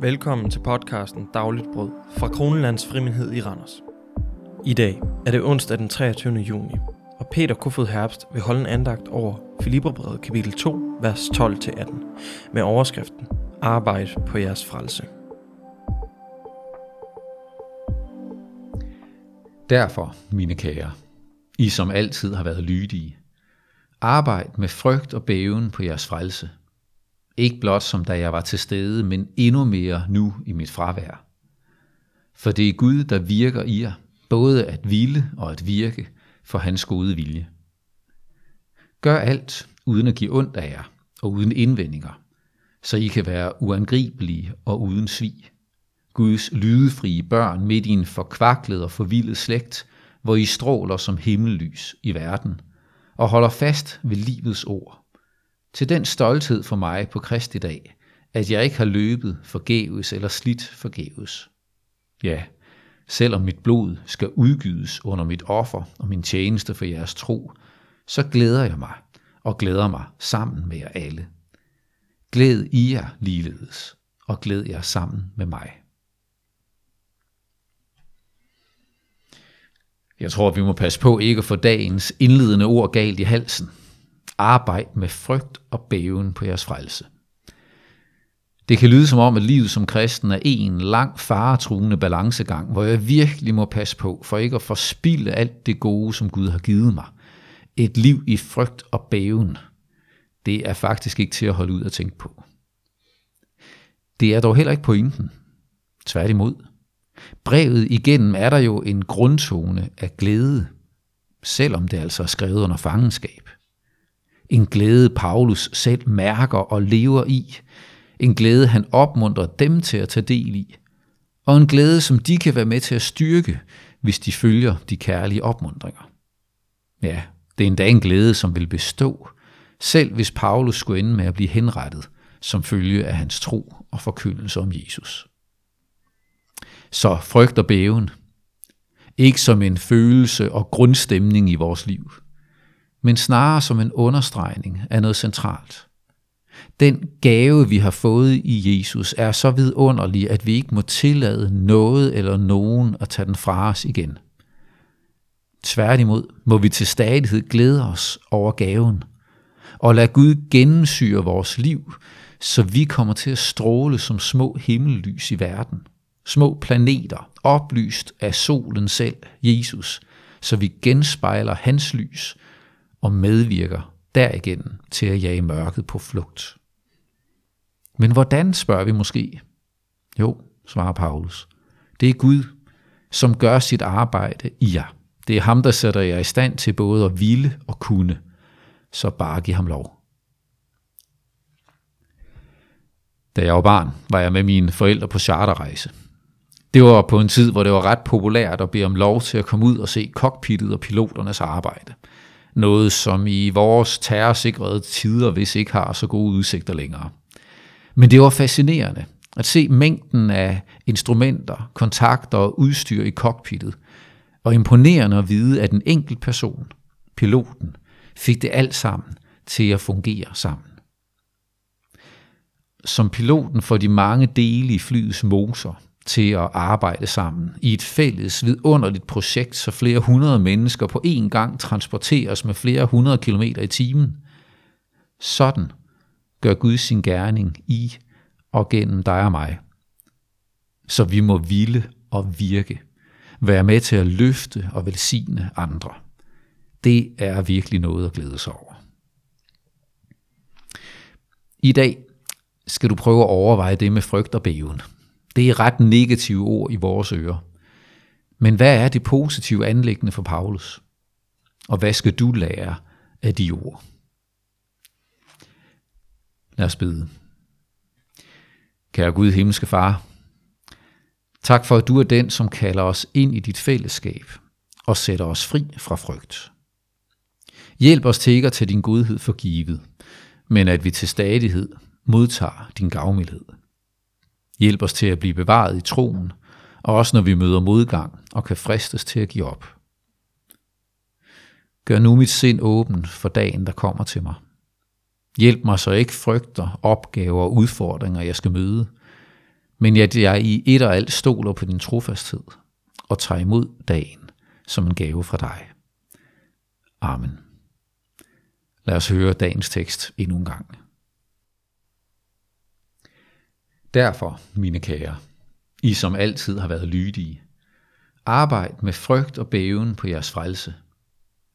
Velkommen til podcasten Dagligt Brød fra Kronelands Frimindhed i Randers. I dag er det onsdag den 23. juni, og Peter Kofod Herbst vil holde en andagt over Filipperbrevet kapitel 2, vers 12-18, med overskriften Arbejde på jeres frelse. Derfor, mine kære, I som altid har været lydige, arbejd med frygt og bæven på jeres frelse – ikke blot som da jeg var til stede, men endnu mere nu i mit fravær. For det er Gud, der virker i jer, både at ville og at virke for hans gode vilje. Gør alt uden at give ondt af jer og uden indvendinger, så I kan være uangribelige og uden svig. Guds lydefrie børn midt i en forkvaklet og forvildet slægt, hvor I stråler som himmellys i verden og holder fast ved livets ord til den stolthed for mig på Kristi dag, at jeg ikke har løbet forgæves eller slidt forgæves. Ja, selvom mit blod skal udgydes under mit offer og min tjeneste for jeres tro, så glæder jeg mig og glæder mig sammen med jer alle. Glæd I jer ligeledes, og glæd jer sammen med mig. Jeg tror, vi må passe på ikke at få dagens indledende ord galt i halsen – Arbejd med frygt og bæven på jeres frelse. Det kan lyde som om, at livet som kristen er en lang faretruende balancegang, hvor jeg virkelig må passe på, for ikke at forspille alt det gode, som Gud har givet mig. Et liv i frygt og bæven, det er faktisk ikke til at holde ud at tænke på. Det er dog heller ikke pointen. Tværtimod. Brevet igennem er der jo en grundtone af glæde, selvom det altså er skrevet under fangenskab. En glæde, Paulus selv mærker og lever i. En glæde, han opmuntrer dem til at tage del i. Og en glæde, som de kan være med til at styrke, hvis de følger de kærlige opmuntringer. Ja, det er endda en glæde, som vil bestå, selv hvis Paulus skulle ende med at blive henrettet som følge af hans tro og forkyndelse om Jesus. Så frygt og bæven, ikke som en følelse og grundstemning i vores liv – men snarere som en understregning af noget centralt. Den gave, vi har fået i Jesus, er så vidunderlig, at vi ikke må tillade noget eller nogen at tage den fra os igen. Tværtimod må vi til stadighed glæde os over gaven, og lade Gud gennemsyre vores liv, så vi kommer til at stråle som små himmellys i verden. Små planeter, oplyst af solen selv, Jesus, så vi genspejler hans lys og medvirker derigennem til at jage mørket på flugt. Men hvordan, spørger vi måske? Jo, svarer Paulus. Det er Gud, som gør sit arbejde i jer. Det er ham, der sætter jer i stand til både at ville og kunne. Så bare giv ham lov. Da jeg var barn, var jeg med mine forældre på charterrejse. Det var på en tid, hvor det var ret populært at bede om lov til at komme ud og se cockpittet og piloternes arbejde – noget, som i vores terrorsikrede tider hvis ikke har så gode udsigter længere. Men det var fascinerende at se mængden af instrumenter, kontakter og udstyr i cockpittet, og imponerende at vide, at en enkelt person, piloten, fik det alt sammen til at fungere sammen. Som piloten for de mange dele i flyets motor, til at arbejde sammen i et fælles vidunderligt projekt, så flere hundrede mennesker på én gang transporteres med flere hundrede kilometer i timen. Sådan gør Gud sin gerning i og gennem dig og mig. Så vi må ville og virke, være med til at løfte og velsigne andre. Det er virkelig noget at glæde sig over. I dag skal du prøve at overveje det med frygt og bæven – det er ret negative ord i vores ører. Men hvad er det positive anlæggende for Paulus? Og hvad skal du lære af de ord? Lad os bede. Kære Gud, himmelske far, tak for, at du er den, som kalder os ind i dit fællesskab og sætter os fri fra frygt. Hjælp os til ikke at tage din godhed for givet, men at vi til stadighed modtager din gavmildhed. Hjælp os til at blive bevaret i troen, og også når vi møder modgang og kan fristes til at give op. Gør nu mit sind åben for dagen, der kommer til mig. Hjælp mig så ikke frygter, opgaver og udfordringer, jeg skal møde, men at jeg i et og alt stoler på din trofasthed og tager imod dagen som en gave fra dig. Amen. Lad os høre dagens tekst endnu en gang. Derfor, mine kære, I som altid har været lydige, arbejd med frygt og bæven på jeres frelse.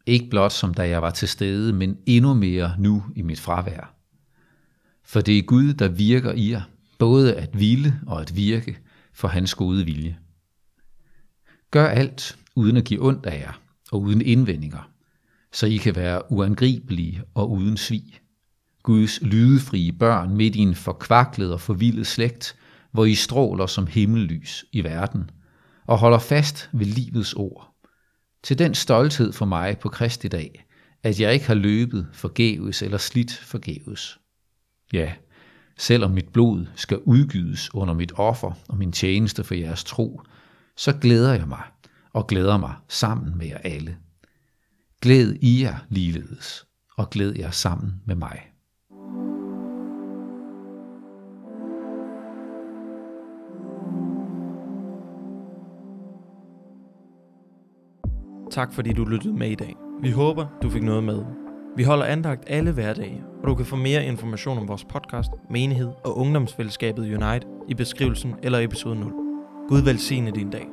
Ikke blot som da jeg var til stede, men endnu mere nu i mit fravær. For det er Gud, der virker i jer, både at ville og at virke for hans gode vilje. Gør alt uden at give ondt af jer og uden indvendinger, så I kan være uangribelige og uden svig. Guds lydefrie børn midt i en forkvaklet og forvildet slægt, hvor I stråler som himmellys i verden og holder fast ved livets ord. Til den stolthed for mig på Kristi dag, at jeg ikke har løbet forgæves eller slidt forgæves. Ja, selvom mit blod skal udgydes under mit offer og min tjeneste for jeres tro, så glæder jeg mig og glæder mig sammen med jer alle. Glæd I jer ligeledes, og glæd jer sammen med mig. Tak fordi du lyttede med i dag. Vi håber, du fik noget med. Vi holder andagt alle hverdage, og du kan få mere information om vores podcast, menighed og ungdomsfællesskabet Unite i beskrivelsen eller episode 0. Gud velsigne din dag.